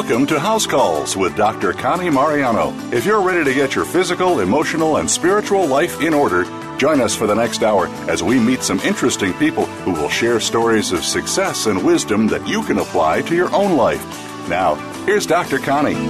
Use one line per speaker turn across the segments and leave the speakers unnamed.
Welcome to House Calls with Dr. Connie Mariano. If you're ready to get your physical, emotional, and spiritual life in order, join us for the next hour as we meet some interesting people who will share stories of success and wisdom that you can apply to your own life. Now, here's Dr. Connie.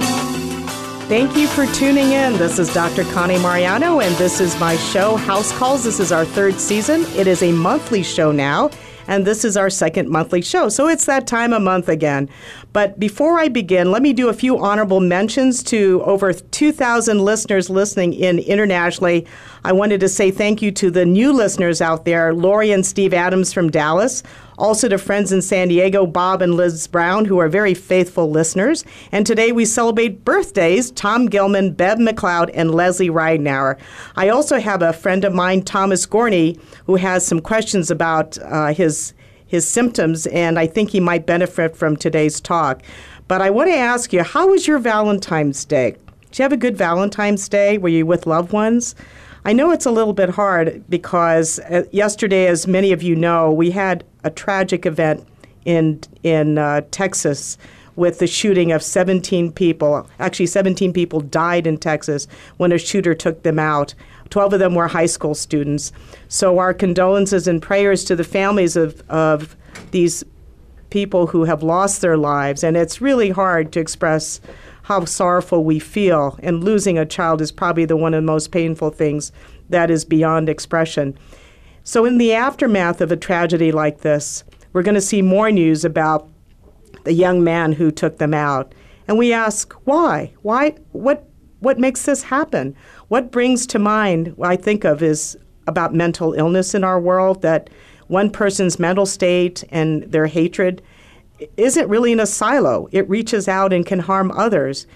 Thank you for tuning in. This is Dr. Connie Mariano, and this is my show, House Calls. This is our third season. It is a monthly show now, and this is our second monthly show. So it's that time of month again. But before I begin, let me do a few honorable mentions to over 2,000 listeners listening in internationally. I wanted to say thank you to the new listeners out there, Lori and Steve Adams from Dallas, also to friends in San Diego, Bob and Liz Brown, who are very faithful listeners. And today we celebrate birthdays Tom Gilman, Bev McLeod, and Leslie Ridenour. I also have a friend of mine, Thomas Gorney, who has some questions about uh, his his symptoms, and I think he might benefit from today's talk. But I want to ask you, how was your Valentine's Day? Did you have a good Valentine's Day? Were you with loved ones? I know it's a little bit hard because uh, yesterday, as many of you know, we had a tragic event in in uh, Texas with the shooting of 17 people. Actually, 17 people died in Texas when a shooter took them out. 12 of them were high school students. So, our condolences and prayers to the families of, of these people who have lost their lives. And it's really hard to express how sorrowful we feel. And losing a child is probably the one of the most painful things that is beyond expression. So, in the aftermath of a tragedy like this, we're going to see more news about the young man who took them out. And we ask, why? Why? What, what makes this happen? What brings to mind, what I think of is about mental illness in our world, that one person's mental state and their hatred isn't really in a silo. It reaches out and can harm others.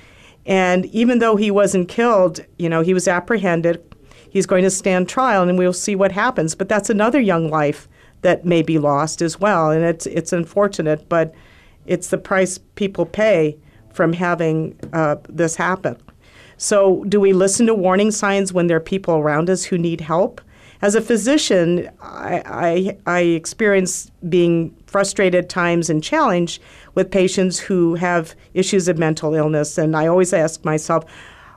And even though he wasn't killed, you know, he was apprehended. He's going to stand trial, and we'll see what happens. But that's another young life that may be lost as well, and it's it's unfortunate, but it's the price people pay from having uh, this happen. So, do we listen to warning signs when there are people around us who need help? As a physician, I, I, I experience being frustrated times and challenge with patients who have issues of mental illness. And I always ask myself,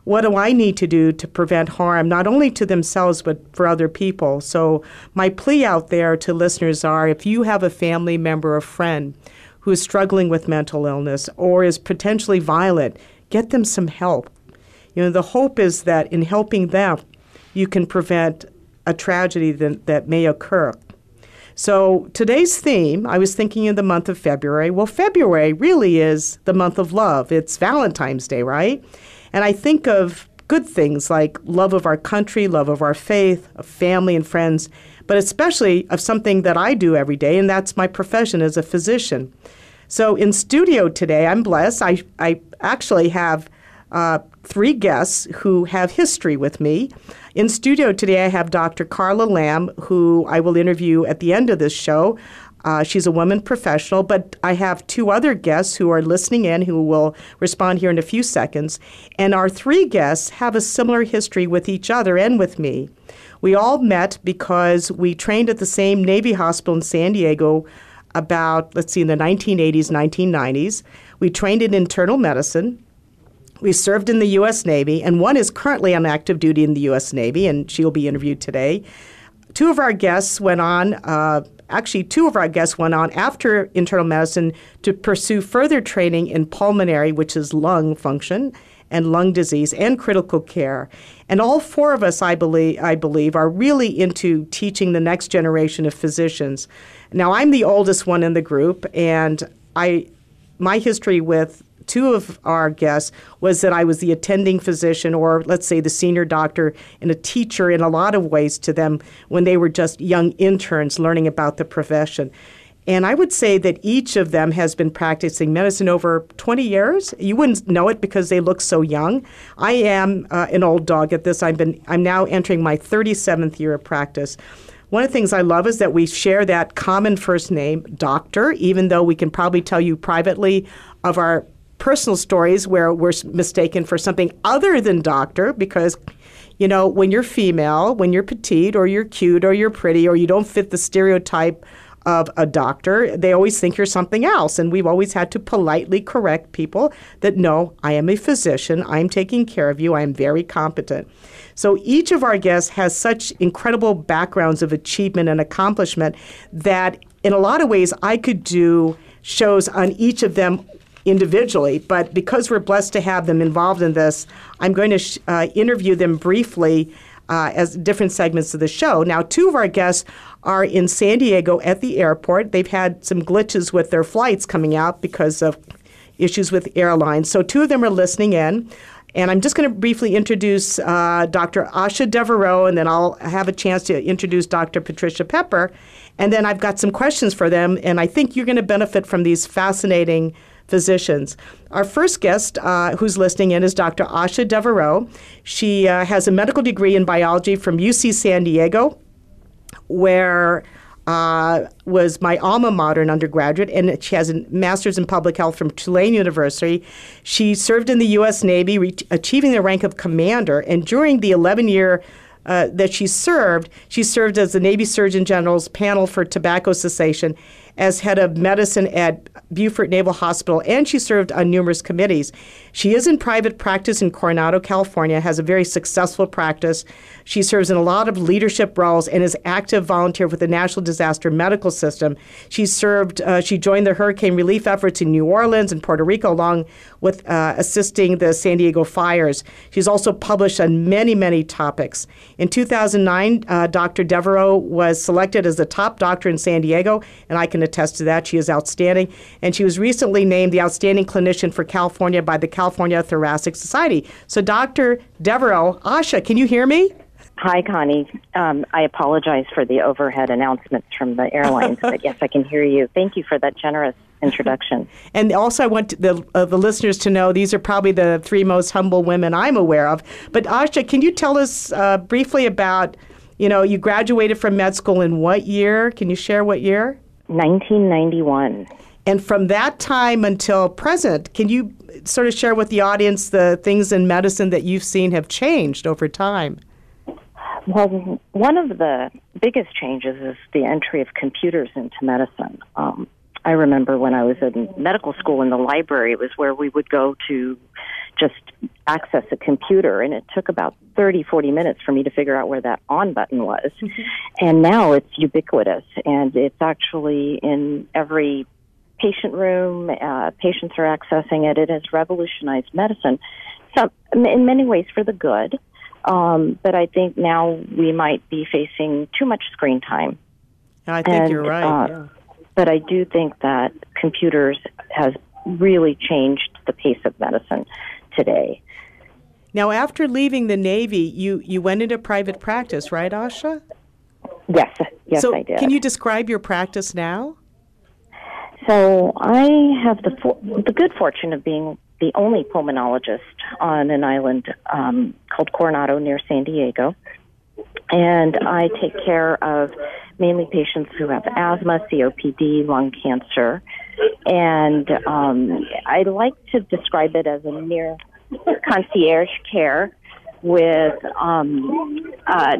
what do I need to do to prevent harm, not only to themselves, but for other people? So, my plea out there to listeners are if you have a family member or friend who is struggling with mental illness or is potentially violent, get them some help. You know, the hope is that in helping them, you can prevent a tragedy that, that may occur. So today's theme, I was thinking in the month of February. Well, February really is the month of love. It's Valentine's Day, right? And I think of good things like love of our country, love of our faith, of family and friends, but especially of something that I do every day, and that's my profession as a physician. So in studio today, I'm blessed. I, I actually have uh, three guests who have history with me. In studio today, I have Dr. Carla Lamb, who I will interview at the end of this show. Uh, she's a woman professional, but I have two other guests who are listening in who will respond here in a few seconds. And our three guests have a similar history with each other and with me. We all met because we trained at the same Navy hospital in San Diego about, let's see, in the 1980s, 1990s. We trained in internal medicine. We served in the U.S. Navy, and one is currently on active duty in the U.S. Navy, and she'll be interviewed today. Two of our guests went on, uh, actually, two of our guests went on after internal medicine to pursue further training in pulmonary, which is lung function, and lung disease and critical care. And all four of us, I believe, I believe, are really into teaching the next generation of physicians. Now, I'm the oldest one in the group, and I, my history with two of our guests was that I was the attending physician, or let's say the senior doctor, and a teacher in a lot of ways to them when they were just young interns learning about the profession. And I would say that each of them has been practicing medicine over 20 years. You wouldn't know it because they look so young. I am uh, an old dog at this. I've been, I'm now entering my 37th year of practice. One of the things I love is that we share that common first name, doctor, even though we can probably tell you privately of our personal stories where we're mistaken for something other than doctor because you know when you're female when you're petite or you're cute or you're pretty or you don't fit the stereotype of a doctor. They always think you're something else. And we've always had to politely correct people that no, I am a physician. I'm taking care of you. I am very competent. So each of our guests has such incredible backgrounds of achievement and accomplishment that in a lot of ways I could do shows on each of them individually, but because we're blessed to have them involved in this, I'm going to sh- uh, interview them briefly uh, as different segments of the show. Now, two of our guests are in San Diego at the airport. They've had some glitches with their flights coming out because of issues with airlines. So, two of them are listening in. And I'm just going to briefly introduce uh, Dr. Asha Devereaux, and then I'll have a chance to introduce Dr. Patricia Pepper. And then I've got some questions for them, and I think you're going to benefit from these fascinating physicians. Our first guest uh, who's listening in is Dr. Asha Devereaux. She uh, has a medical degree in biology from UC San Diego, where uh, was my alma mater in undergraduate, and she has a master's in public health from Tulane University. She served in the U.S. Navy, re- achieving the rank of commander, and during the 11 year uh, that she served, she served as the Navy Surgeon General's panel for tobacco cessation as head of medicine at Beaufort Naval Hospital, and she served on numerous committees. She is in private practice in Coronado, California, has a very successful practice. She serves in a lot of leadership roles and is active volunteer with the National Disaster Medical System. She served, uh, she joined the hurricane relief efforts in New Orleans and Puerto Rico, along with uh, assisting the San Diego fires. She's also published on many, many topics. In 2009, uh, Dr. Devereaux was selected as the top doctor in San Diego, and I can attest to that. She is outstanding. And she was recently named the Outstanding Clinician for California by the California Thoracic Society. So, Dr. Devereaux, Asha, can you hear me?
Hi, Connie. Um, I apologize for the overhead announcements from the airlines, but yes, I can hear you. Thank you for that generous introduction.
And also, I want the uh, the listeners to know these are probably the three most humble women I'm aware of. But Asha, can you tell us uh, briefly about, you know, you graduated from med school in what year? Can you share what year?
1991.
And from that time until present, can you sort of share with the audience the things in medicine that you've seen have changed over time?
Well, one of the biggest changes is the entry of computers into medicine. Um, I remember when I was in medical school in the library, it was where we would go to just access a computer, and it took about 30, 40 minutes for me to figure out where that on button was. and now it's ubiquitous, and it's actually in every patient room. Uh, patients are accessing it. It has revolutionized medicine, so in many ways for the good. Um, but I think now we might be facing too much screen time.
I think and, you're right. Uh, yeah.
But I do think that computers has really changed the pace of medicine today.
Now, after leaving the Navy, you, you went into private practice, right, Asha?
Yes, yes,
so
I did.
Can you describe your practice now?
So I have the for- the good fortune of being the only pulmonologist on an island um, called Coronado near San Diego. And I take care of mainly patients who have asthma, COPD, lung cancer. And um, I like to describe it as a near concierge care with, um, uh,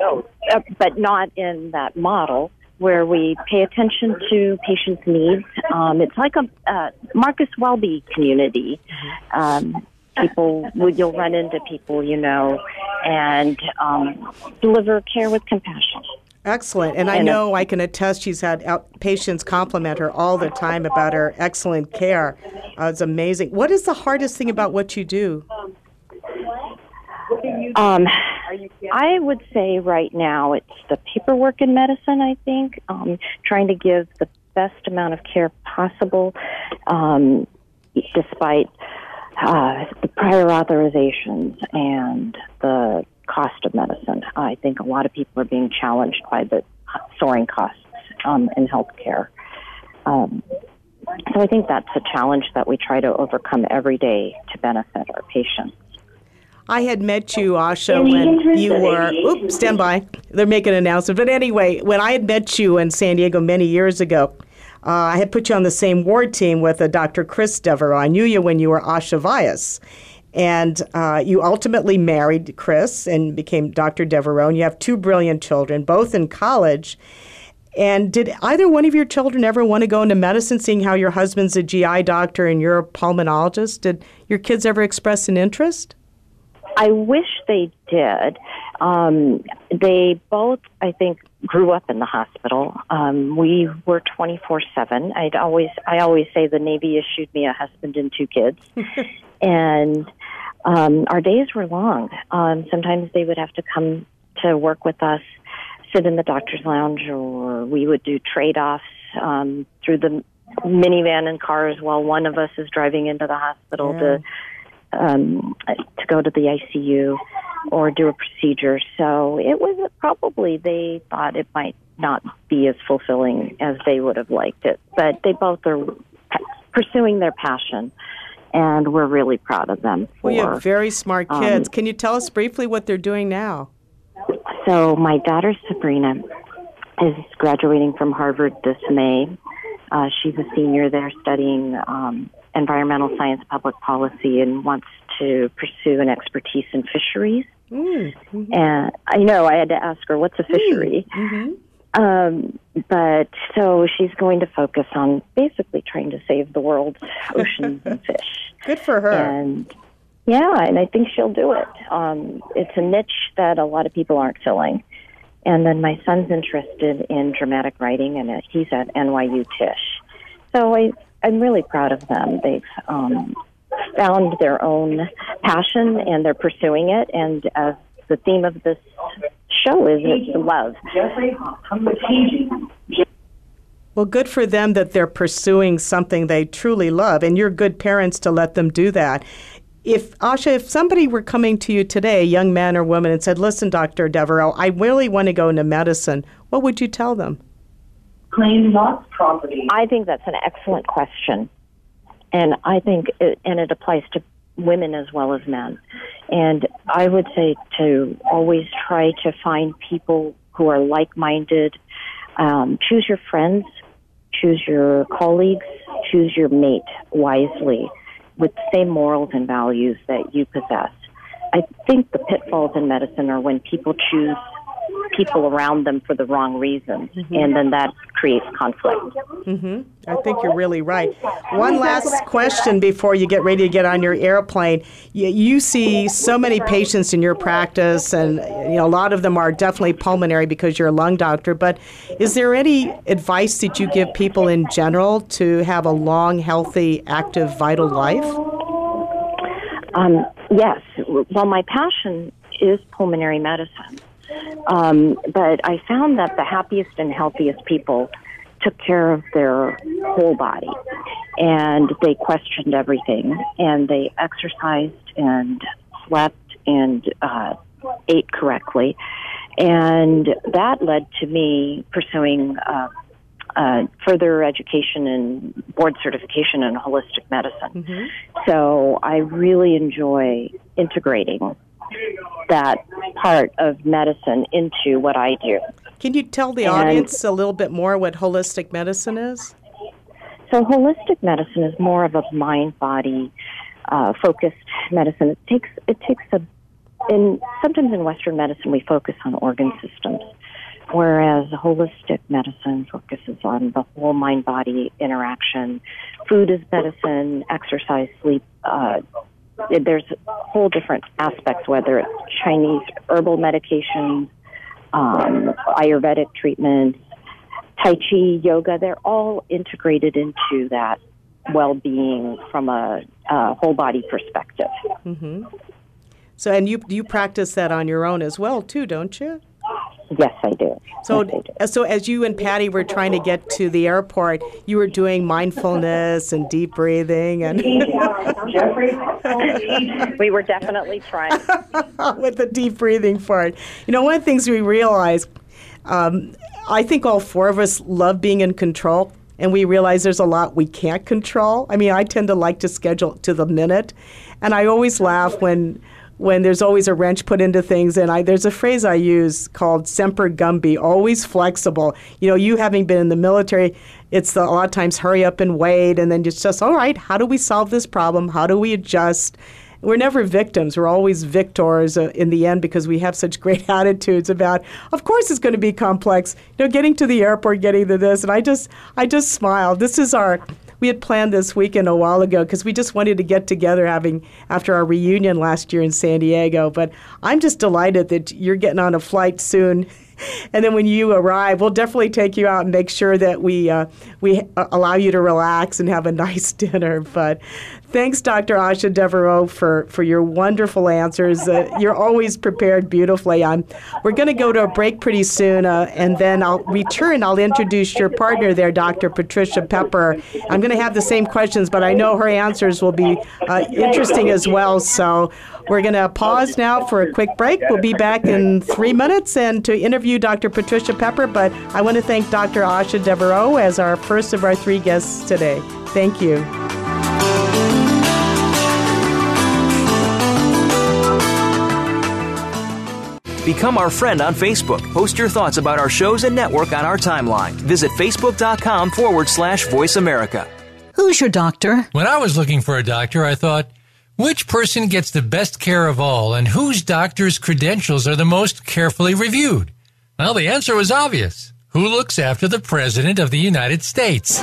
uh, but not in that model where we pay attention to patients' needs. Um, it's like a uh, Marcus Welby community. Um, people, you'll run into people you know, and um, deliver care with compassion.
Excellent. And I know I can attest she's had out- patients compliment her all the time about her excellent care. Uh, it's amazing. What is the hardest thing about what you do?
Um, I would say right now it's the paperwork in medicine, I think, um, trying to give the best amount of care possible um, despite uh, the prior authorizations and the cost of medicine. I think a lot of people are being challenged by the soaring costs um, in healthcare. Um, so I think that's a challenge that we try to overcome every day to benefit our patients.
I had met you, Asha, when you were. Oops, stand by. They're making an announcement. But anyway, when I had met you in San Diego many years ago, uh, I had put you on the same ward team with a Dr. Chris Devereaux. I knew you when you were Asha Vyas. And uh, you ultimately married Chris and became Dr. Devereaux. You have two brilliant children, both in college. And did either one of your children ever want to go into medicine, seeing how your husband's a GI doctor and you're a pulmonologist? Did your kids ever express an interest?
I wish they did. Um, they both, I think, grew up in the hospital. Um, we were twenty four seven. I'd always, I always say the Navy issued me a husband and two kids, and um, our days were long. Um, sometimes they would have to come to work with us, sit in the doctor's lounge, or we would do trade offs um, through the minivan and cars while one of us is driving into the hospital
Yeah.
to um, to go to the ICU or do a procedure. So it was probably they thought it might not be as fulfilling as they would have liked it, but they both are pursuing their passion, and we're really proud of them. For,
Well, you have very smart
um,
kids. Can you tell us briefly what they're doing now?
So my daughter Sabrina is graduating from Harvard this May. Uh, she's a senior there studying um, environmental science, public policy, and wants to pursue an expertise in fisheries.
Mm.
And I know I had to ask her, "What's a fishery?" Um, but so she's going to focus on basically trying to save the world's oceans and fish.
Good for her.
And yeah, and I think she'll do it. Um, it's a niche that a lot of people aren't filling. And then my son's interested in dramatic writing, and uh, he's at NYU Tisch. So I, I'm really proud of them. They've um, found their own passion, and they're pursuing it. And as the theme of this show is, it's love.
Well, good for them that they're pursuing something they truly love, and you're good parents to let them do that. If Asha, if somebody were coming to you today, a young man or woman, and said, "Listen, Doctor Devereaux, I really want to go into medicine," what would you tell them?
claim lost property.
I think that's an excellent question, and I think it, and it applies to women as well as men. And I would say to always try to find people who are like-minded. Um, choose your friends, choose your colleagues, choose your mate wisely, with the same morals and values that you possess. I think the pitfalls in medicine are when people choose people around them for the wrong reasons, and then that creates conflict.
I think you're really right. One last question before you get ready to get on your airplane. You, you see so many patients in your practice, and you know a lot of them are definitely pulmonary because you're a lung doctor. But is there any advice that you give people in general to have a long, healthy, active, vital life?
Um, yes. Well, my passion is pulmonary medicine. Um, but I found that the happiest and healthiest people took care of their whole body and they questioned everything and they exercised and slept and uh, ate correctly. And that led to me pursuing uh, uh, further education and board certification in holistic medicine. So I really enjoy integrating that part of medicine into what I do.
Can you tell the
And-
audience a little bit more what holistic medicine is?
So holistic medicine is more of a mind body uh, focused medicine. It takes it takes a in sometimes in Western medicine we focus on organ systems, whereas holistic medicine focuses on the whole mind body interaction. Food is medicine, exercise, sleep. Uh, there's whole different aspects, whether it's Chinese herbal medications, um, Ayurvedic treatments, Tai Chi, yoga, they're all integrated into that well being from a, a whole body perspective.
mhm So, and you you practice that on your own as well, too, don't you?
Yes, I do.
So,
yes, I do.
so as you and Patty were trying to get to the airport, you were doing mindfulness and deep breathing and
Jeffrey,
we were definitely trying.
with the deep breathing part. You know, one of the things we realized, um, I think all four of us love being in control, and we realize there's a lot we can't control. I mean, I tend to like to schedule to the minute, and I always laugh when. When there's always a wrench put into things, and I, there's a phrase I use called "semper gumby," always flexible. You know, you having been in the military, it's the, a lot of times hurry up and wait, and then it's just all right. How do we solve this problem? How do we adjust? we're never victims. We're always victors uh, in the end because we have such great attitudes about. Of course, it's going to be complex. You know, getting to the airport, getting to this, and I just, I just smile. This is our. We had planned this weekend a while ago because we just wanted to get together, having after our reunion last year in San Diego. But I'm just delighted that you're getting on a flight soon. and then when you arrive, we'll definitely take you out and make sure that we uh, we uh, allow you to relax and have a nice dinner. But thanks, Dr. Asha Devereaux, for for your wonderful answers. Uh, you're always prepared beautifully. I'm, we're going to go to a break pretty soon, uh, and then I'll return. I'll introduce your partner there, Dr. Patricia Pepper. I'm going to have the same questions, but I know her answers will be uh, interesting as well. So. We're going to pause now for a quick break. We'll be back in three minutes and to interview Dr. Patricia Pepper. But I want to thank Dr. Asha Devereaux as our first of our three guests today. Thank you.
Become our friend on Facebook. Post your thoughts about our shows and network on our timeline. Visit facebook.com forward slash voice America.
Who's your doctor?
When I was looking for a doctor, I thought, which person gets the best care of all and whose doctor's credentials are the most carefully reviewed? Well, the answer was obvious. Who looks after the President of the United States?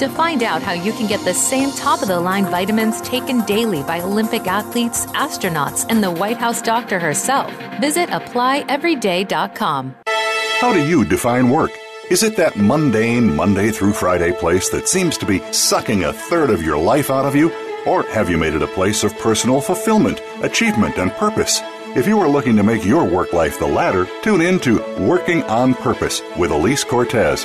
To find out how you can get the same top of the line vitamins taken daily by Olympic athletes, astronauts, and the White House doctor herself, visit applyeveryday.com.
How do you define work? Is it that mundane Monday through Friday place that seems to be sucking a third of your life out of you? Or have you made it a place of personal fulfillment, achievement, and purpose? If you are looking to make your work life the latter, tune in to Working on Purpose with Elise Cortes.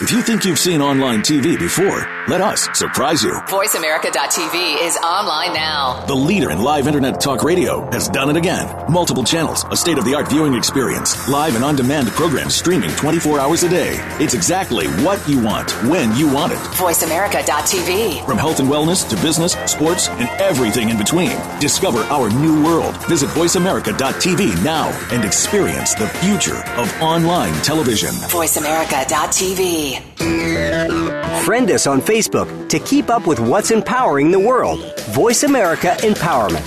If you think you've seen online TV before, let us surprise you.
VoiceAmerica.tv is online now.
The leader in live internet talk radio has done it again. Multiple channels, a state of the art viewing experience, live and on demand programs streaming 24 hours a day. It's exactly what you want, when you want it.
VoiceAmerica.tv.
From health and wellness to business, sports, and everything in between. Discover our new world. Visit VoiceAmerica.tv now and experience the future of online television.
VoiceAmerica.tv.
Friend us on Facebook to keep up with what's empowering the world. Voice America Empowerment.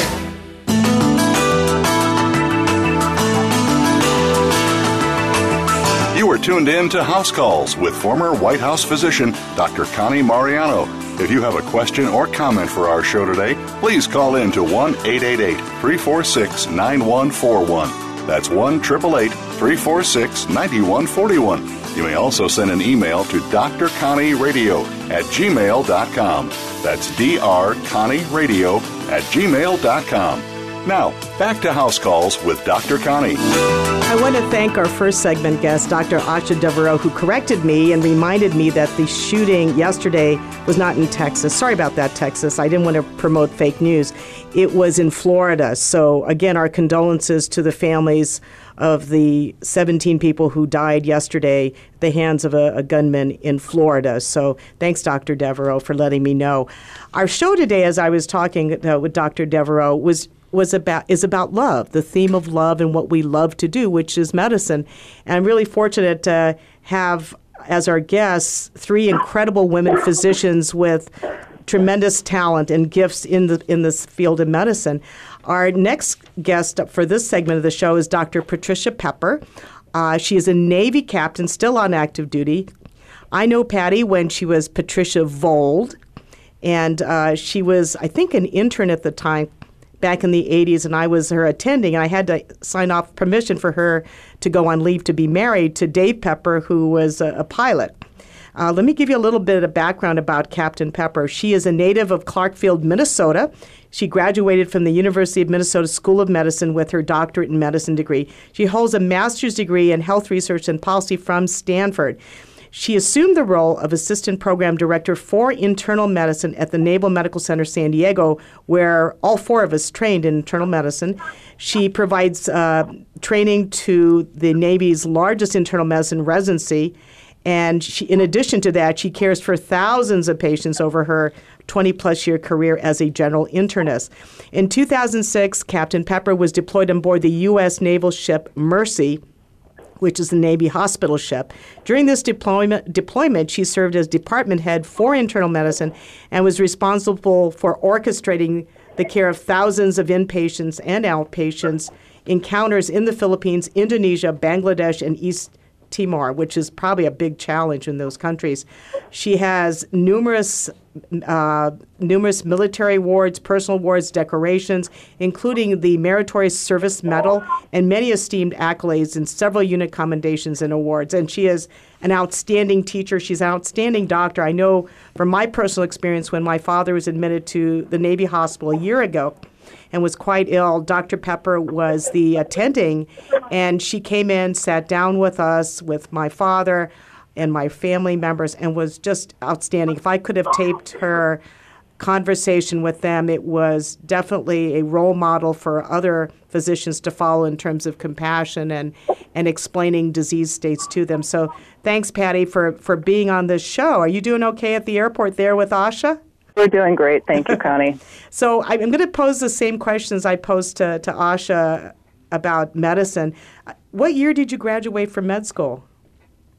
You are tuned in to House Calls with former White House physician Dr. Connie Mariano. If you have a question or comment for our show today, please call in to 1 888 346 9141. That's 1 888 346 9141. You may also send an email to drconnieradio at gmail.com. That's drconnieradio at gmail.com. Now, back to House Calls with Dr. Connie.
I want to thank our first segment guest, Dr. Asha Devereaux, who corrected me and reminded me that the shooting yesterday was not in Texas. Sorry about that, Texas. I didn't want to promote fake news. It was in Florida. So, again, our condolences to the families of the 17 people who died yesterday at the hands of a, a gunman in Florida. So thanks, Dr. Devereaux, for letting me know. Our show today, as I was talking uh, with Dr. Devereaux, was was about is about love, the theme of love and what we love to do, which is medicine. And I'm really fortunate to have as our guests three incredible women physicians with tremendous talent and gifts in the in this field of medicine. Our next guest for this segment of the show is Dr. Patricia Pepper. Uh, she is a Navy captain, still on active duty. I know Patty when she was Patricia Vold, and uh, she was, I think, an intern at the time back in the 80s, and I was her attending, and I had to sign off permission for her to go on leave to be married to Dave Pepper, who was a, a pilot. Uh, let me give you a little bit of background about Captain Pepper. She is a native of Clarkfield, Minnesota. She graduated from the University of Minnesota School of Medicine with her doctorate in medicine degree. She holds a master's degree in health research and policy from Stanford. She assumed the role of Assistant Program Director for Internal Medicine at the Naval Medical Center San Diego, where all four of us trained in internal medicine. She provides uh, training to the Navy's largest internal medicine residency and she, in addition to that, she cares for thousands of patients over her 20 plus year career as a general internist. In 2006, Captain Pepper was deployed on board the U.S. naval ship Mercy which is the Navy hospital ship. During this deployment, deployment, she served as department head for internal medicine and was responsible for orchestrating the care of thousands of inpatients and outpatients encounters in the Philippines, Indonesia, Bangladesh, and East Timor, which is probably a big challenge in those countries. She has numerous uh, numerous military awards, personal awards, decorations, including the Meritorious Service Medal and many esteemed accolades and several unit commendations and awards. And she is an outstanding teacher. She's an outstanding doctor. I know from my personal experience when my father was admitted to the Navy hospital a year ago and was quite ill. Dr. Pepper was the attending, and she came in, sat down with us, with my father and my family members, and was just outstanding. If I could have taped her conversation with them, it was definitely a role model for other physicians to follow in terms of compassion and, and explaining disease states to them. So thanks, Patty, for, for being on this show. Are you doing okay at the airport there with Asha?
We're doing great. Thank you, Connie.
so I'm going to pose the same questions I posed to, to Asha about medicine. What year did you graduate from med school?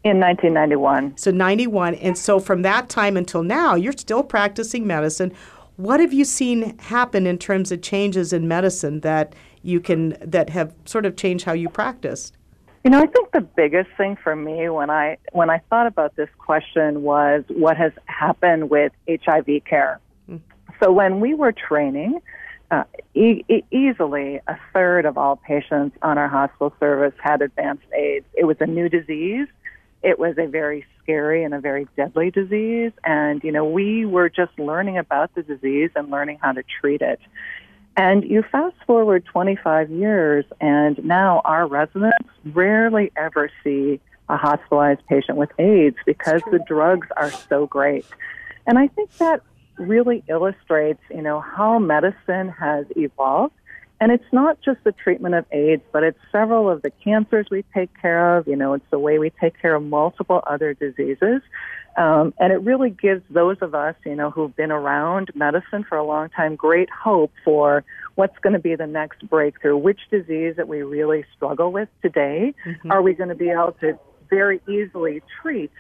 In 1991.
So 91. And so from that time until now, you're still practicing medicine. What have you seen happen in terms of changes in medicine that you can that have sort of changed how you practiced?
You know, I think the biggest thing for me when I when I thought about this question was what has happened with HIV care. Mm. So when we were training, uh, e- e- easily a third of all patients on our hospital service had advanced AIDS. It was a new disease. It was a very scary and a very deadly disease. And, you know, we were just learning about the disease and learning how to treat it. And you fast forward 25 years, and now our residents rarely ever see a hospitalized patient with AIDS because the drugs are so great. And I think that really illustrates, you know, how medicine has evolved. And it's not just the treatment of AIDS, but it's several of the cancers we take care of. You know, it's the way we take care of multiple other diseases. Um, and it really gives those of us, you know, who've been around medicine for a long time, great hope for what's going to be the next breakthrough. Which disease that we really struggle with today mm-hmm. are we going to be able to very easily treat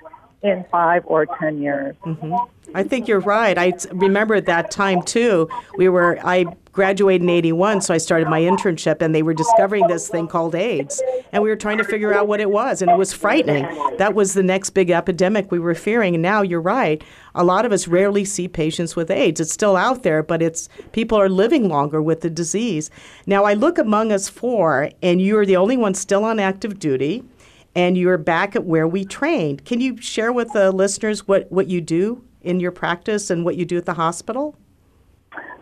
in five or ten years?
Mm-hmm. I think you're right. I remember at that time too. We were I graduated in 81, so I started my internship, and they were discovering this thing called AIDS. And we were trying to figure out what it was, and it was frightening. That was the next big epidemic we were fearing. And now you're right. A lot of us rarely see patients with AIDS. It's still out there, but it's people are living longer with the disease. Now, I look among us four, and you're the only one still on active duty and you're back at where we trained. Can you share with the listeners what, what you do in your practice and what you do at the hospital?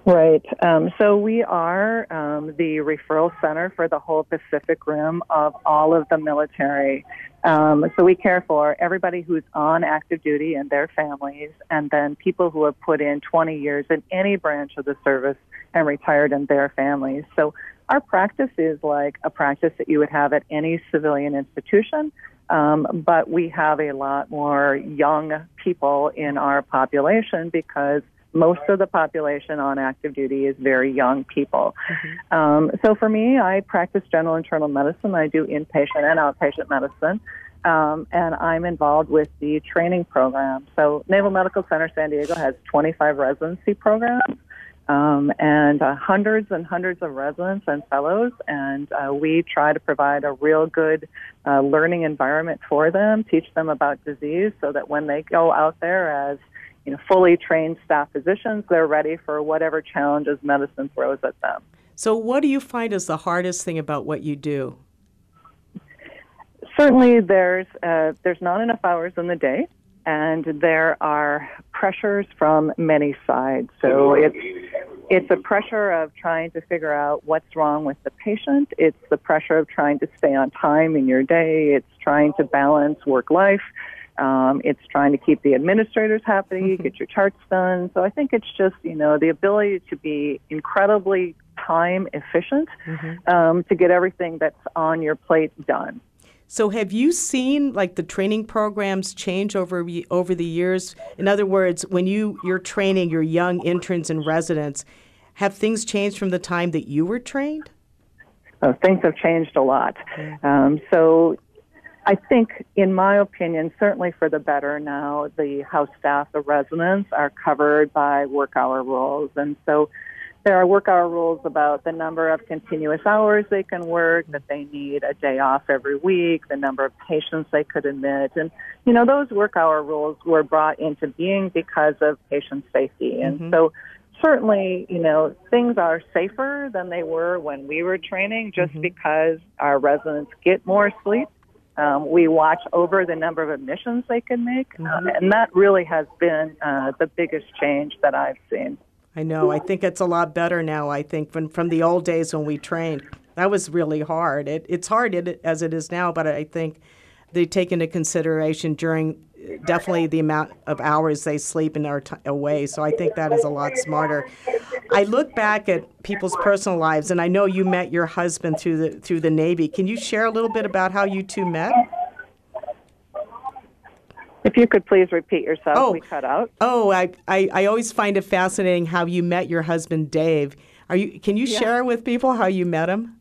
Right. Um, so we are um, the referral center for the whole Pacific Rim of all of the military. Um, so we care for everybody who's on active duty and their families, and then people who have put in 20 years in any branch of the service and retired and their families. So our practice is like a practice that you would have at any civilian institution. Um, but we have a lot more young people in our population because most of the population on active duty is very young people. Mm-hmm. Um, so for me, I practice general internal medicine. I do inpatient and outpatient medicine. Um, and I'm involved with the training program. So Naval Medical Center San Diego has 25 residency programs um, and uh, hundreds and hundreds of residents and fellows, and uh, we try to provide a real good uh, learning environment for them, teach them about disease, so that when they go out there as you know, fully trained staff physicians, they're ready for whatever challenges medicine throws at them.
So, what do you find is the hardest thing about what you do?
Certainly, there's uh, there's not enough hours in the day and there are pressures from many sides. So it's it's a pressure of trying to figure out what's wrong with the patient. It's the pressure of trying to stay on time in your day. It's trying to balance work life. Um, it's trying to keep the administrators happy, mm-hmm. get your charts done. So I think it's just you know the ability to be incredibly time efficient mm-hmm. um, to get everything that's on your plate done.
So have you seen like the training programs change over over the years? In other words, when you you're training your young interns and residents, have things changed from the time that you were trained?
Uh, things have changed a lot. Um, so I think, in my opinion, certainly for the better now, the house staff, the residents are covered by work hour rules. And so there are work hour rules about the number of continuous hours they can work, that they need a day off every week, the number of patients they could admit. And, you know, those work hour rules were brought into being because of patient safety. And mm-hmm. so certainly, you know, things are safer than they were when we were training just mm-hmm. because our residents get more sleep. Um, we watch over the number of admissions they can make, mm-hmm. um, and that really has been uh, the biggest change that I've seen.
I know. I think it's a lot better now. I think from from the old days when we trained, that was really hard. It, it's hard it, as it is now, but I think they take into consideration during definitely the amount of hours they sleep and are t- away. So I think that is a lot smarter. I look back at people's personal lives, and I know you met your husband through the through the Navy. Can you share a little bit about how you two met?
If you could please repeat yourself, oh. we cut out.
Oh, I, I, I always find it fascinating how you met your husband, Dave. Are you? Can you yeah. share with people how you met him?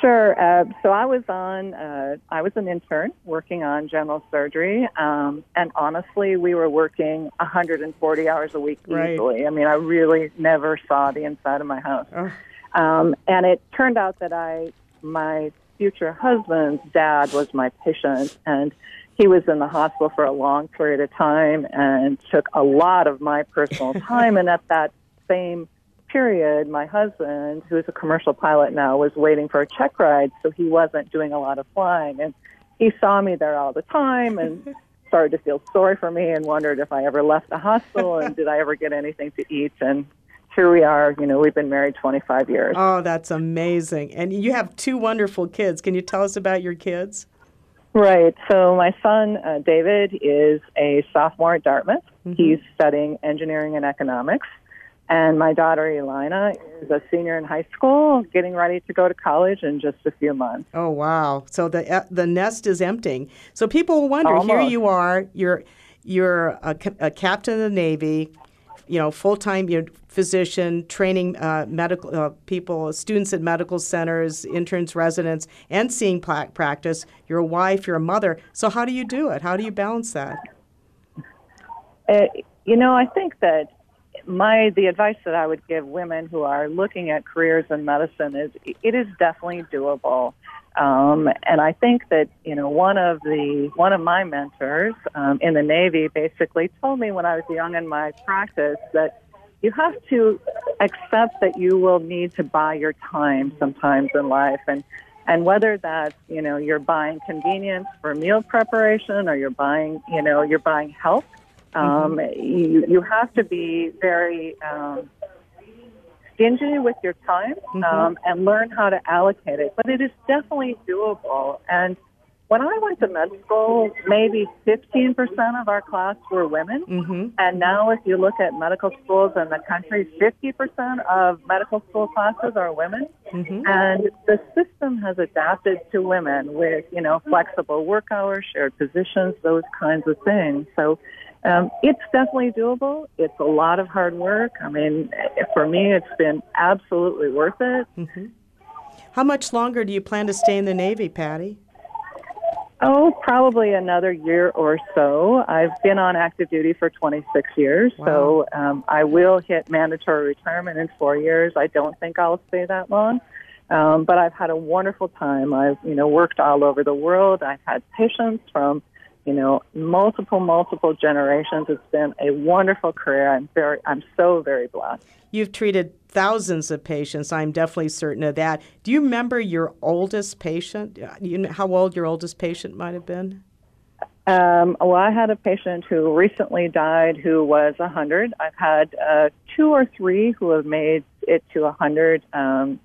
Sure. Uh, so I was on. Uh, I was an intern working on general surgery, um, and honestly, we were working 140 hours a week right. easily. I mean, I really never saw the inside of my house. Oh. Um, and it turned out that I, my future husband's dad was my patient, and he was in the hospital for a long period of time and took a lot of my personal time. and at that same period, my husband, who is a commercial pilot now, was waiting for a check ride, so he wasn't doing a lot of flying. And he saw me there all the time and started to feel sorry for me and wondered if I ever left the hospital and did I ever get anything to eat. And here we are. You know, we've been married 25 years.
Oh, that's amazing. And you have two wonderful kids. Can you tell us about your kids?
Right. So my son uh, David is a sophomore at Dartmouth. Mm-hmm. He's studying engineering and economics. And my daughter Elina is a senior in high school, getting ready to go to college in just a few months.
Oh wow! So the uh, the nest is emptying. So people will wonder.
Almost.
Here you are. You're you're a, a captain of the Navy you know, full time you know, physician, training uh, medical uh, people, students at medical centers, interns, residents, and seeing practice. You're a wife, you're a mother. So how do you do it? How do you balance that?
Uh, you know, I think that my the advice that I would give women who are looking at careers in medicine is it is definitely doable. Um, and I think that you know one of the one of my mentors um, in the Navy basically told me when I was young in my practice that you have to accept that you will need to buy your time sometimes in life, and and whether that's you know you're buying convenience for meal preparation or you're buying you know you're buying health, um, mm-hmm. you you have to be very um, stingy with your time mm-hmm. um, and learn how to allocate it. But it is definitely doable. And when I went to med school, maybe 15% of our class were women.
Mm-hmm.
And now, if you look at medical schools in the country, 50% of medical school classes are women.
Mm-hmm.
And the system has adapted to women with, you know, flexible work hours, shared positions, those kinds of things. So um, it's definitely doable. It's a lot of hard work. I mean, for me, it's been absolutely worth it.
Mm-hmm. How much longer do you plan to stay in the Navy, Patty?
Oh, probably another year or so. I've been on active duty for 26 years,
Wow.
so um, I will hit mandatory retirement in four years. I don't think I'll stay that long, um, but I've had a wonderful time. I've you know worked all over the world. I've had patients from you know multiple multiple generations. It's been a wonderful career. I'm very I'm so very blessed.
You've treated thousands of patients. I'm definitely certain of that. Do you remember your oldest patient? You know how old your oldest patient might have been?
Um, well, I had a patient who recently died who was 100. I've had uh, two or three who have made it to 100. Um,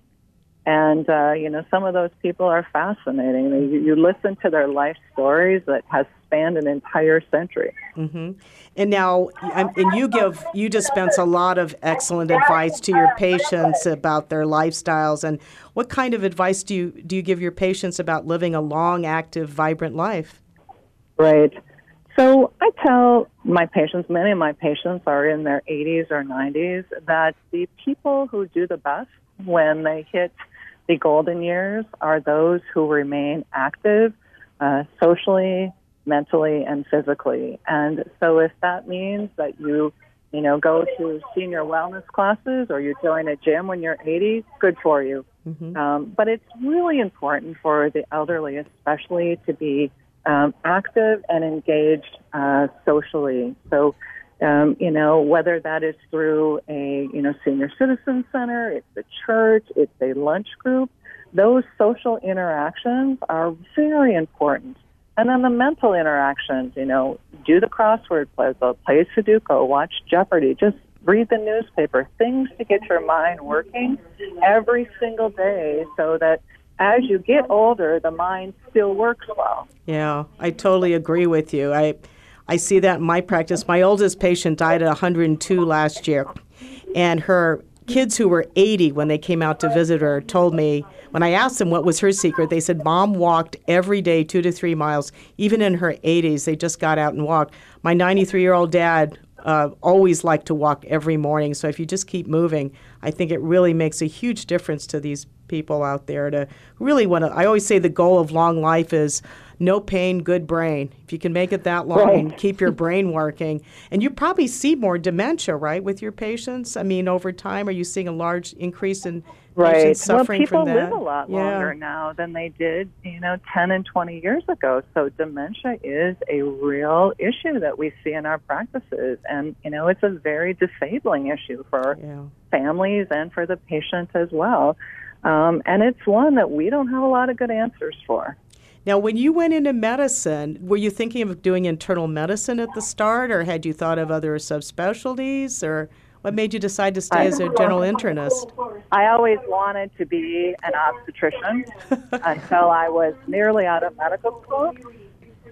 and, uh, you know, some of those people are fascinating. You, you listen to their life stories that has spanned an entire century.
hmm And now, um, and you give, you dispense a lot of excellent advice to your patients about their lifestyles. And what kind of advice do you do you give your patients about living a long, active, vibrant life?
Right. So I tell my patients, many of my patients are in their 80s or 90s, that the people who do the best when they hit the golden years are those who remain active uh, socially, mentally, and physically. And so if that means that you, you know, go to senior wellness classes or you join a gym when you're 80, good for you. Um, but it's really important for the elderly, especially, to be um, active and engaged uh, socially. So, um, you know, whether that is through a you know senior citizen center, it's a church, it's a lunch group, those social interactions are very important. And then the mental interactions, you know, do the crossword puzzle, play Sudoku, watch Jeopardy, just read the newspaper, things to get your mind working every single day so that as you get older, the mind still works well.
Yeah, I totally agree with you. I I see that in my practice. My oldest patient died at 102 last year, and her kids who were 80 when they came out to visit her told me when I asked them what was her secret, they said mom walked every day 2 to 3 miles even in her 80s. They just got out and walked. My 93-year-old dad uh, always liked to walk every morning. So if you just keep moving, I think it really makes a huge difference to these people out there to really want to. I always say the goal of long life is no pain, good brain. If you can make it that long
Right.
and keep your brain working, and you probably see more dementia, right, with your patients. I mean, over time, are you seeing a large increase in
Right.
patients suffering
well, people
from that?
live a lot
yeah.
longer now than they did, you know, 10 and 20 years ago. So dementia is a real issue that we see in our practices. And, you know, it's a very disabling issue for
Yeah.
families and for the patient as well. Um, and it's one that we don't have a lot of good answers for.
Now, when you went into medicine, were you thinking of doing internal medicine at the start, or had you thought of other subspecialties, or what made you decide to stay as a general internist?
I always wanted to be an obstetrician until I was nearly out of medical school.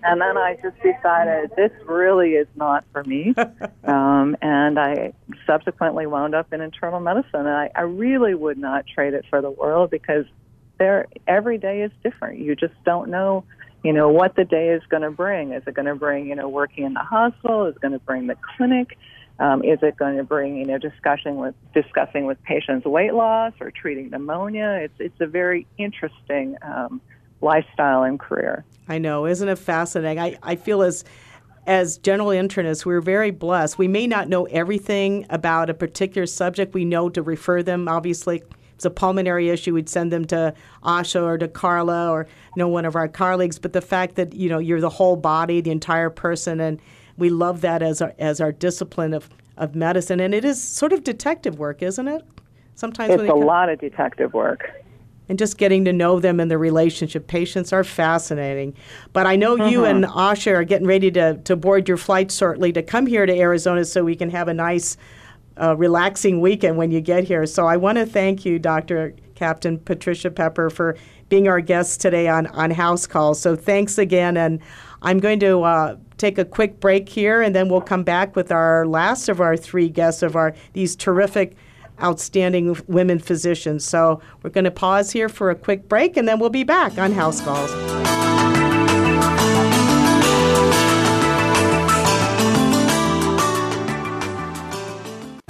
And then I just decided this really is not for me. Um, and I subsequently wound up in internal medicine. And I, I really would not trade it for the world because there every day is different. You just don't know, you know, what the day is going to bring. Is it going to bring, you know, working in the hospital? Is it going to bring the clinic? Um, is it going to bring, you know, discussing with discussing with patients weight loss or treating pneumonia? It's it's a very interesting um, lifestyle and career.
I know, isn't it fascinating? I, I feel as as general internists, we're very blessed. We may not know everything about a particular subject. We know to refer them. Obviously, it's a pulmonary issue, we'd send them to Asha or to Carla or you know one of our colleagues. But the fact that you know you're the whole body, the entire person, and we love that as our as our discipline of, of medicine. And it is sort of detective work, isn't it? Sometimes
It's a
come-
lot of detective work.
and just getting to know them and the relationship. Patients are fascinating. But I know you and
Mm-hmm.
Asha are getting ready to, to board your flight shortly to come here to Arizona so we can have a nice a relaxing weekend when you get here. So I want to thank you, Dr. Captain Patricia Pepper, for being our guest today on, on House Calls. So thanks again. And I'm going to uh, take a quick break here, and then we'll come back with our last of our three guests of our these terrific, outstanding women physicians. So we're going to pause here for a quick break, and then we'll be back on House Calls.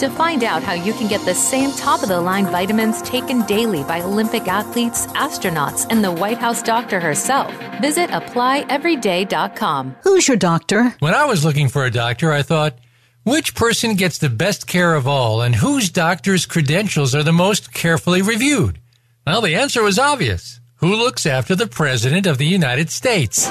To find out how you can get the same top of the line vitamins taken daily by Olympic athletes, astronauts, and the White House doctor herself, visit applyeveryday.com.
Who's your doctor?
When I was looking for a doctor, I thought, which person gets the best care of all and whose doctor's credentials are the most carefully reviewed? Well, the answer was obvious. Who looks after the President of the United States?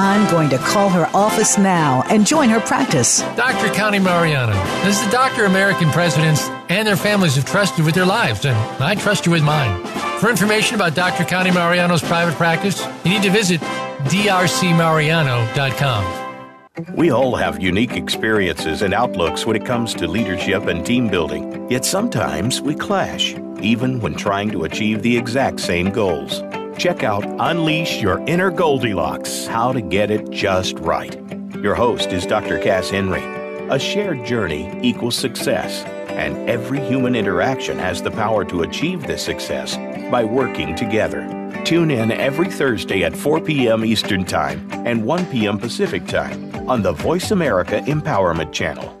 I'm going to call her office now and join her practice.
Dr. Connie Mariano is the doctor American presidents and their families have trusted with their lives, and I trust you with mine. For information about Dr. Connie Mariano's private practice, you need to visit drcmariano.com.
We all have unique experiences and outlooks when it comes to leadership and team building, yet sometimes we clash, even when trying to achieve the exact same goals. Check out Unleash Your Inner Goldilocks How to Get It Just Right. Your host is Dr. Cass Henry. A shared journey equals success, and every human interaction has the power to achieve this success by working together. Tune in every Thursday at 4 p.m. Eastern Time and 1 p.m. Pacific Time on the Voice America Empowerment Channel.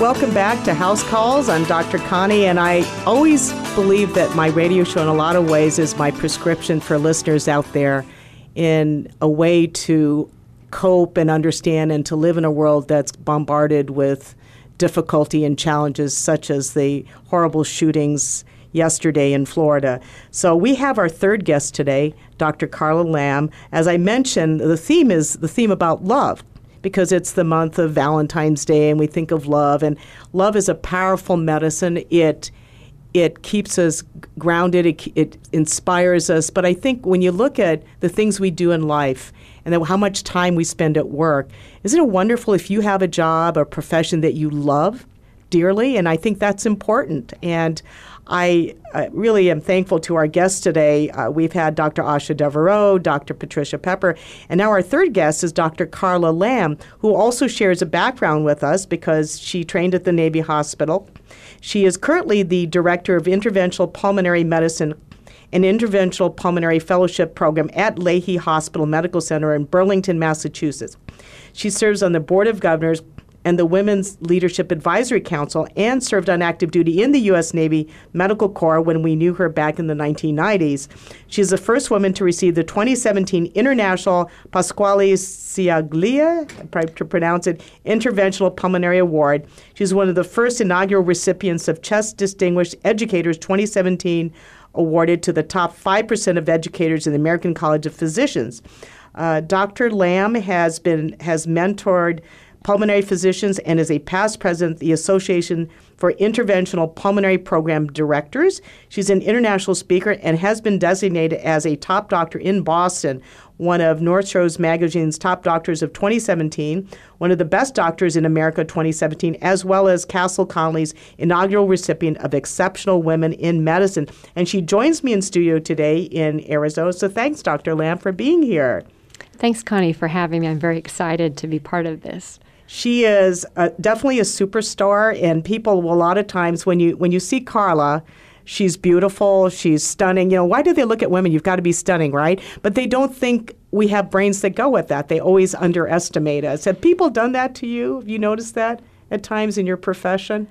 Welcome back to House Calls. I'm Dr. Connie, and I always believe that my radio show, in a lot of ways, is my prescription for listeners out there in a way to cope and understand and to live in a world that's bombarded with difficulty and challenges, such as the horrible shootings yesterday in Florida. So we have our third guest today, Dr. Carla Lamb. As I mentioned, the theme is the theme about love because it's the month of Valentine's Day and we think of love and love is a powerful medicine. It it keeps us grounded, it, it inspires us. But I think when you look at the things we do in life and how much time we spend at work, isn't it wonderful if you have a job, or profession that you love dearly? And I think that's important. And I really am thankful to our guests today. Uh, we've had Dr. Asha Devereaux, Dr. Patricia Pepper, and now our third guest is Dr. Carla Lamb, who also shares a background with us because she trained at the Navy Hospital. She is currently the Director of Interventional Pulmonary Medicine an interventional pulmonary fellowship program at Lahey Hospital Medical Center in Burlington, Massachusetts. She serves on the Board of Governors and the Women's Leadership Advisory Council and served on active duty in the U.S. Navy Medical Corps when we knew her back in the 1990s. She is the first woman to receive the 2017 International Pasquale Ciaglia, to pronounce it, Interventional Pulmonary Award. She's one of the first inaugural recipients of Chest Distinguished Educators 2017 awarded to the top 5% of educators in the American College of Physicians. Uh, Dr. Lamb has been has mentored pulmonary physicians and is a past president of the Association for Interventional Pulmonary Program Directors. She's an international speaker and has been designated as a top doctor in Boston, one of North Shores Magazine's top doctors of 2017, one of the best doctors in America 2017, as well as Castle Connolly's inaugural recipient of Exceptional Women in Medicine. And she joins me in studio today in Arizona. So thanks, Dr. Lamb, for being here.
Thanks, Connie, for having me. I'm very excited to be part of this.
She is uh, definitely a superstar, and people a lot of times when you when you see Carla, she's beautiful, she's stunning. You know, why do they look at women? You've got to be stunning, right? But they don't think we have brains that go with that. They always underestimate us. Have people done that to you? Have you noticed that at times in your profession?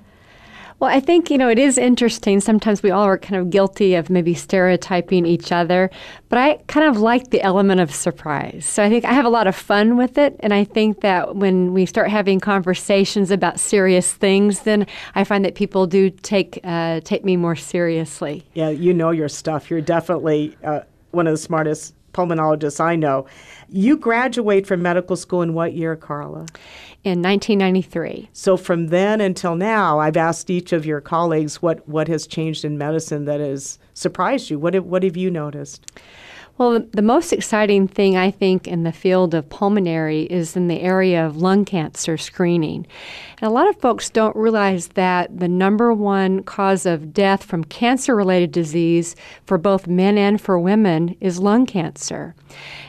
Well, I think, you know, it is interesting. Sometimes we all are kind of guilty of maybe stereotyping each other, but I kind of like the element of surprise. So I think I have a lot of fun with it. And I think that when we start having conversations about serious things, then I find that people do take, uh, take me more seriously.
Yeah, you know your stuff. You're definitely uh, one of the smartest pulmonologists I know. You graduate from medical school in what year, Carla?
In 1993.
So from then until now, I've asked each of your colleagues what, what has changed in medicine that has surprised you. What have, what have you noticed?
Well, the most exciting thing I think in the field of pulmonary is in the area of lung cancer screening. And a lot of folks don't realize that the number one cause of death from cancer related disease for both men and for women is lung cancer.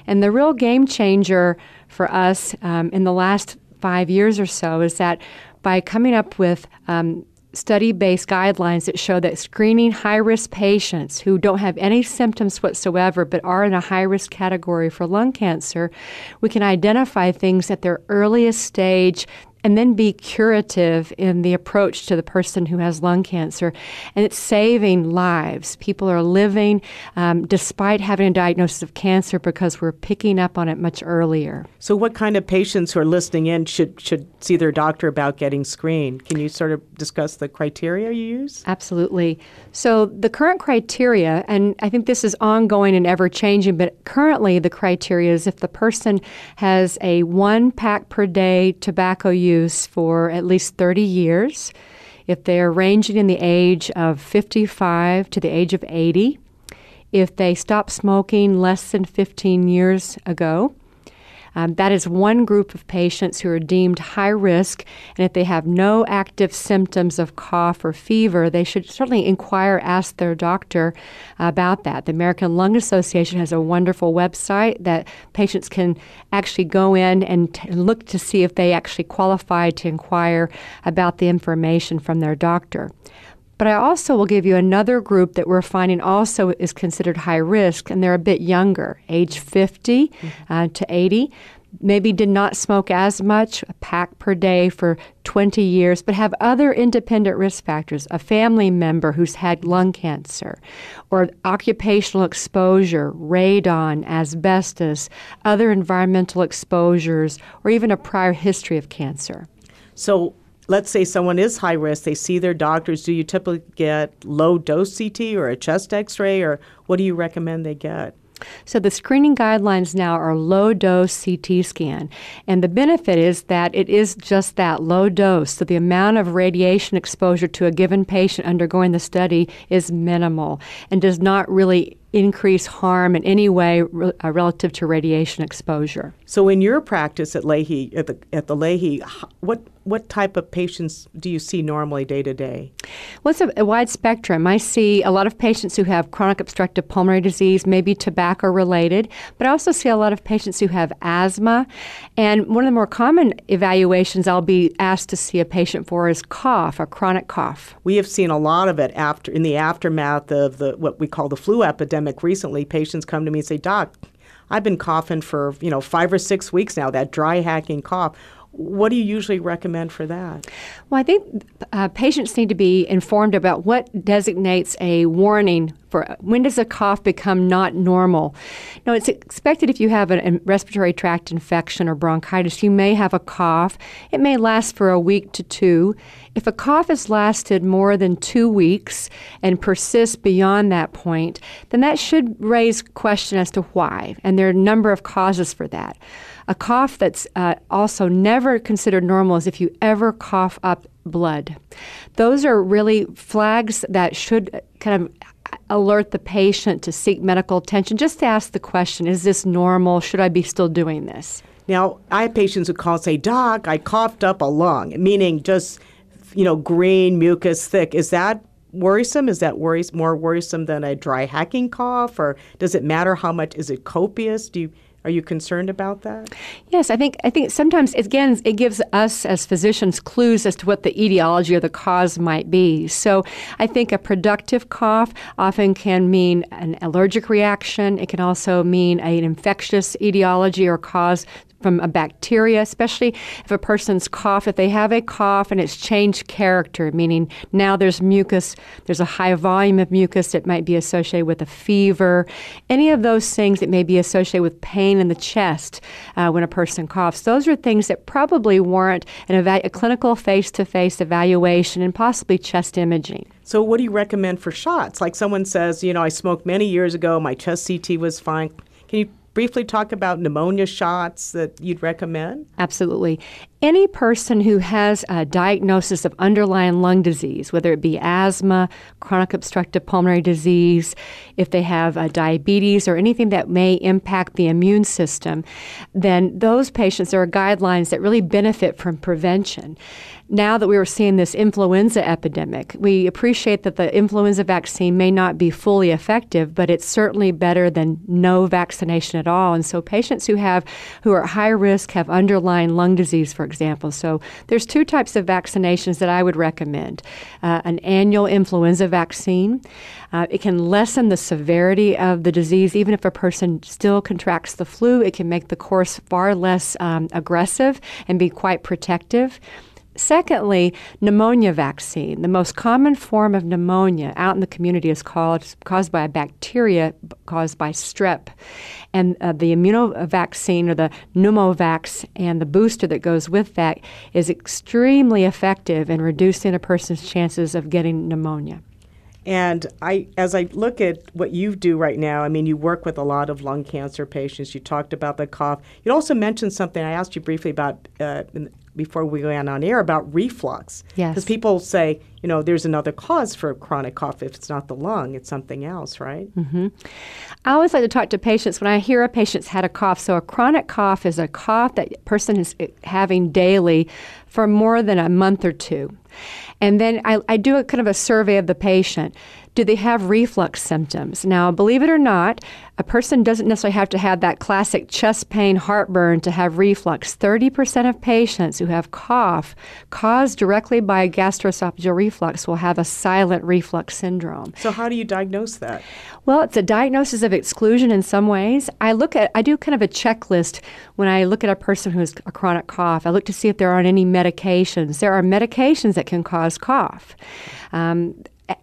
And the real game changer for us um, in the last five years or so is that by coming up with um, study based guidelines that show that screening high risk patients who don't have any symptoms whatsoever but are in a high risk category for lung cancer, we can identify things at their earliest stage and then be curative in the approach to the person who has lung cancer. And it's saving lives. People are living um, despite having a diagnosis of cancer because we're picking up on it much earlier.
So, what kind of patients who are listening in should, should see their doctor about getting screened? Can you sort of discuss the criteria you use?
Absolutely. So, the current criteria, and I think this is ongoing and ever changing, but currently the criteria is if the person has a one pack per day tobacco use use for at least 30 years, if they're ranging in the age of 55 to the age of 80, if they stopped smoking less than 15 years ago, um, that is one group of patients who are deemed high risk, and if they have no active symptoms of cough or fever, they should certainly inquire, ask their doctor about that. The American Lung Association has a wonderful website that patients can actually go in and t- look to see if they actually qualify to inquire about the information from their doctor. But I also will give you another group that we're finding also is considered high risk, and they're a bit younger, age 50 mm-hmm. uh, to 80. Maybe did not smoke as much, a pack per day for 20 years, but have other independent risk factors. A family member who's had lung cancer, or occupational exposure, radon, asbestos, other environmental exposures, or even a prior history of cancer.
So, let's say someone is high risk, they see their doctors, do you typically get low dose CT or a chest x ray, or what do you recommend they get?
So the screening guidelines now are low dose CT scan. And the benefit is that it is just that low dose. So the amount of radiation exposure to a given patient undergoing the study is minimal and does not really increase harm in any way re- uh, relative to radiation exposure.
So, in your practice at Lahey, at the at the Lahey, what what type of patients do you see normally day to day?
Well, it's a, a, wide spectrum. I see a lot of patients who have chronic obstructive pulmonary disease, maybe tobacco related, but I also see a lot of patients who have asthma. And one of the more common evaluations I'll be asked to see a patient for is cough, a chronic cough.
We have seen a lot of it after in the aftermath of the what we call the flu epidemic epidemic recently, patients come to me and say, Doc, I've been coughing for, you know, five or six weeks now, that dry hacking cough. What do you usually recommend for that?
Well, I think uh, patients need to be informed about what designates a warning for when does a cough become not normal. Now, it's expected if you have a, a respiratory tract infection or bronchitis, you may have a cough. It may last for a week to two. If a cough has lasted more than two weeks and persists beyond that point, then that should raise question as to why. And there are a number of causes for that. A cough that's uh, also never considered normal is if you ever cough up blood. Those are really flags that should kind of alert the patient to seek medical attention. Just to ask the question is this normal? Should I be still doing this?
Now, I have patients who call and say, Doc, I coughed up a lung, meaning just, you know, green, mucus, thick. Is that worrisome? Is that worries, more worrisome than a dry hacking cough? Or does it matter how much? Is it copious? Do you are you concerned about that?
Yes, I think I think sometimes again it gives us as physicians clues as to what the etiology or the cause might be. So I think a productive cough often can mean an allergic reaction. It can also mean an infectious etiology or cause from a bacteria, especially if a person's cough, if they have a cough and it's changed character, meaning now there's mucus, there's a high volume of mucus that might be associated with a fever, any of those things that may be associated with pain in the chest uh, when a person coughs, those are things that probably warrant an eva- a clinical face to face evaluation and possibly chest imaging.
So, what do you recommend for shots? Like someone says, you know, I smoked many years ago, my chest CT was fine. Can you briefly talk about pneumonia shots that you'd recommend?
Absolutely. Any person who has a diagnosis of underlying lung disease, whether it be asthma, chronic obstructive pulmonary disease, if they have uh, diabetes or anything that may impact the immune system, then those patients, there are guidelines that really benefit from prevention now that we are seeing this influenza epidemic, we appreciate that the influenza vaccine may not be fully effective, but it's certainly better than no vaccination at all. And so patients who have who are at high risk have underlying lung disease, for example. So there's two types of vaccinations that I would recommend: uh, an annual influenza vaccine. Uh, it can lessen the severity of the disease, even if a person still contracts the flu. It can make the course far less um, aggressive and be quite protective. Secondly, pneumonia vaccine. The most common form of pneumonia out in the community is called, caused by a bacteria caused by strep. And uh, the immunovaccine or the pneumovax and the booster that goes with that is extremely effective in reducing a person's chances of getting pneumonia.
And I, as I look at what you do right now, I mean, you work with a lot of lung cancer patients. You talked about the cough. You also mentioned something I asked you briefly about uh, before we went on air about reflux.
Yes.
Because people say, you know, there's another cause for chronic cough. If it's not the lung, it's something else, right?
Mm-hmm. I always like to talk to patients when I hear a patient's had a cough. So a chronic cough is a cough that person is having daily for more than a month or two. And then I, I do a kind of a survey of the patient. Do they have reflux symptoms? Now, believe it or not, a person doesn't necessarily have to have that classic chest pain, heartburn to have reflux. 30% of patients who have cough caused directly by gastroesophageal reflux will have a silent reflux syndrome.
So, how do you diagnose that?
Well, it's a diagnosis of exclusion in some ways. I look at, I do kind of a checklist when I look at a person who has a chronic cough. I look to see if there are on any medications. There are medications that can cause cough. Um,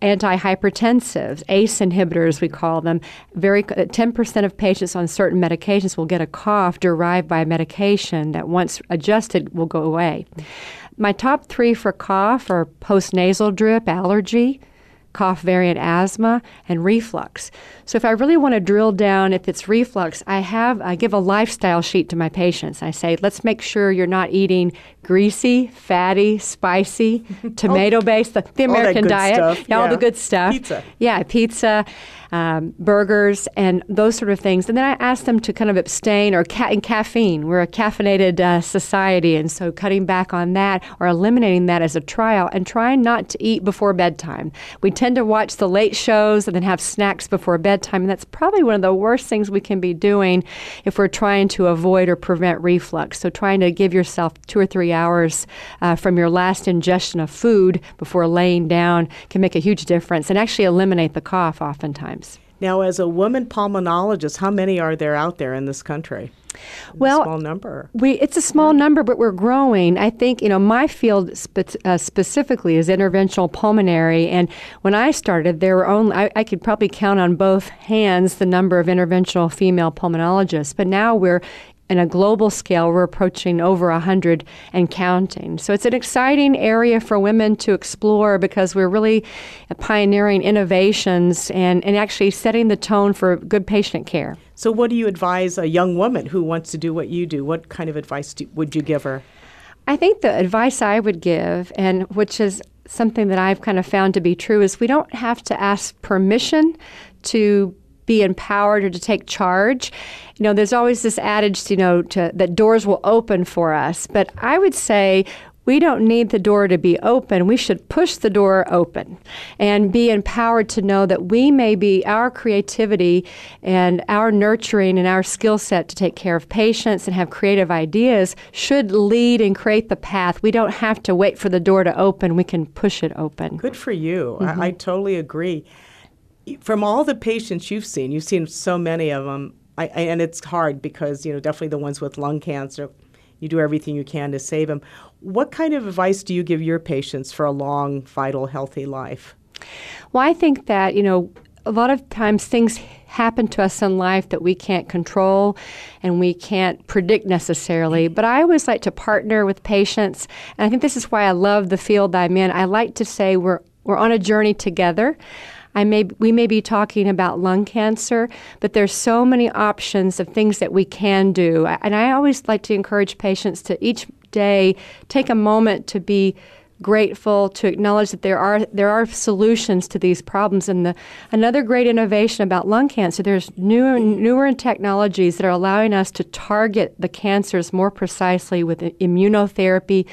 antihypertensives, ACE inhibitors, we call them. Very 10% of patients on certain medications will get a cough derived by a medication that, once adjusted, will go away. My top three for cough are postnasal drip, allergy, cough variant asthma, and reflux. So if I really want to drill down if it's reflux, I have I give a lifestyle sheet to my patients. I say, let's make sure you're not eating greasy, fatty, spicy, tomato based, the, the American diet.
Stuff.
Yeah,
yeah,
all the good stuff.
Pizza.
Yeah, pizza um, burgers, and those sort of things. And then I ask them to kind of abstain or ca- and caffeine. We're a caffeinated uh, society, and so cutting back on that or eliminating that as a trial and trying not to eat before bedtime. We tend to watch the late shows and then have snacks before bedtime, and that's probably one of the worst things we can be doing if we're trying to avoid or prevent reflux. So trying to give yourself two or three hours uh, from your last ingestion of food before laying down can make a huge difference and actually eliminate the cough oftentimes.
Now, as a woman pulmonologist, how many are there out there in this country?
well,
small number.
We it's a small number, but we're growing. I think you know my field spe- uh, specifically is interventional pulmonary, and when I started, there were only I, I, could probably count on both hands the number of interventional female pulmonologists. But now we're in a global scale, we're approaching over 100 and counting. So it's an exciting area for women to explore because we're really pioneering innovations and, and actually setting the tone for good patient care.
So, what do you advise a young woman who wants to do what you do? What kind of advice do, would you give her?
I think the advice I would give, and which is something that I've kind of found to be true, is we don't have to ask permission to be empowered or to take charge. You know, there's always this adage, you know, to, that doors will open for us. But I would say we don't need the door to be open. We should push the door open and be empowered to know that we may be our creativity and our nurturing and our skill set to take care of patients and have creative ideas should lead and create the path. We don't have to wait for the door to open. We can push it open.
Good for you.
Mm-hmm.
I, I totally agree from all the patients you've seen, you've seen so many of them, I, and it's hard because you know definitely the ones with lung cancer, you do everything you can to save them. What kind of advice do you give your patients for a long, vital, healthy life?
Well, I think that you know a lot of times things happen to us in life that we can't control and we can't predict necessarily. But I always like to partner with patients, and I think this is why I love the field I'm in. I like to say we're we're on a journey together. I may we may be talking about lung cancer, but there's so many options of things that we can do. And I always like to encourage patients to each day take a moment to be grateful to acknowledge that there are there are solutions to these problems. And the another great innovation about lung cancer, there's newer newer technologies that are allowing us to target the cancers more precisely with immunotherapy,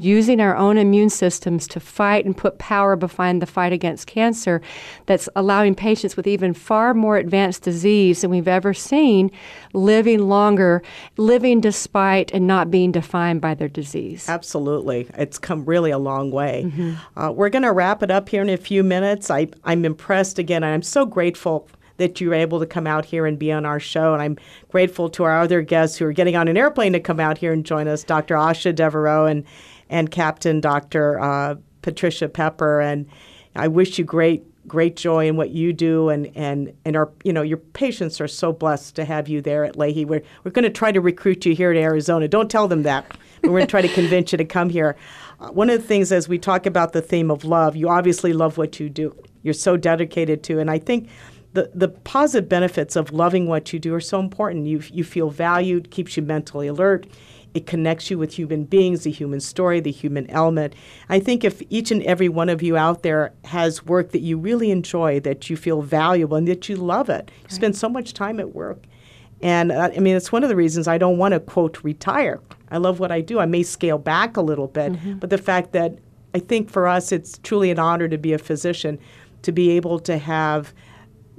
using our own immune systems to fight and put power behind the fight against cancer that's allowing patients with even far more advanced disease than we've ever seen living longer, living despite and not being defined by their disease.
Absolutely. It's come really a long way. Mm-hmm. Uh, we're going to wrap it up here in a few minutes. I, I'm impressed again. and I'm so grateful that you're able to come out here and be on our show. And I'm grateful to our other guests who are getting on an airplane to come out here and join us, Dr. Asha Devereaux and and Captain Dr. Uh, Patricia Pepper. And I wish you great great joy in what you do and and and our you know your patients are so blessed to have you there at Lahey. We're we're going to try to recruit you here to Arizona. Don't tell them that. We're going to try to convince you to come here. Uh, one of the things as we talk about the theme of love, you obviously love what you do. You're so dedicated to and I think the, the positive benefits of loving what you do are so important. You, you feel valued, keeps you mentally alert, it connects you with human beings, the human story, the human element. I think if each and every one of you out there has work that you really enjoy, that you feel valuable, and that you love it, you spend so much time at work. And uh, I mean, it's one of the reasons I don't want to, quote, retire. I love what I do. I may scale back a little bit, mm-hmm. but the fact that I think for us, it's truly an honor to be a physician, to be able to have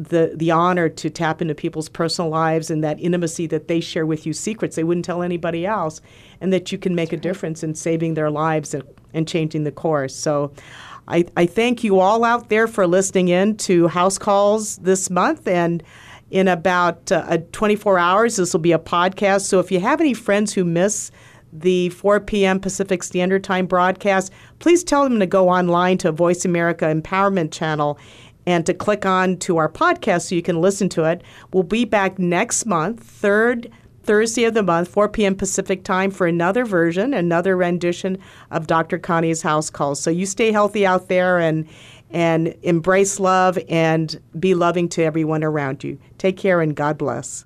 the the honor to tap into people's personal lives and that intimacy that they share with you secrets they wouldn't tell anybody else and that you can make a difference in saving their lives and, and changing the course so I, I thank you all out there for listening in to house calls this month and in about uh, 24 hours this will be a podcast so if you have any friends who miss the 4 p.m. Pacific Standard Time broadcast, please tell them to go online to Voice America Empowerment Channel and to click on to our podcast so you can listen to it. We'll be back next month, third Thursday of the month, 4 p.m. Pacific time, for another version, another rendition of Dr. Connie's House Calls. So you stay healthy out there and and embrace love and be loving to everyone around you. Take care and God bless.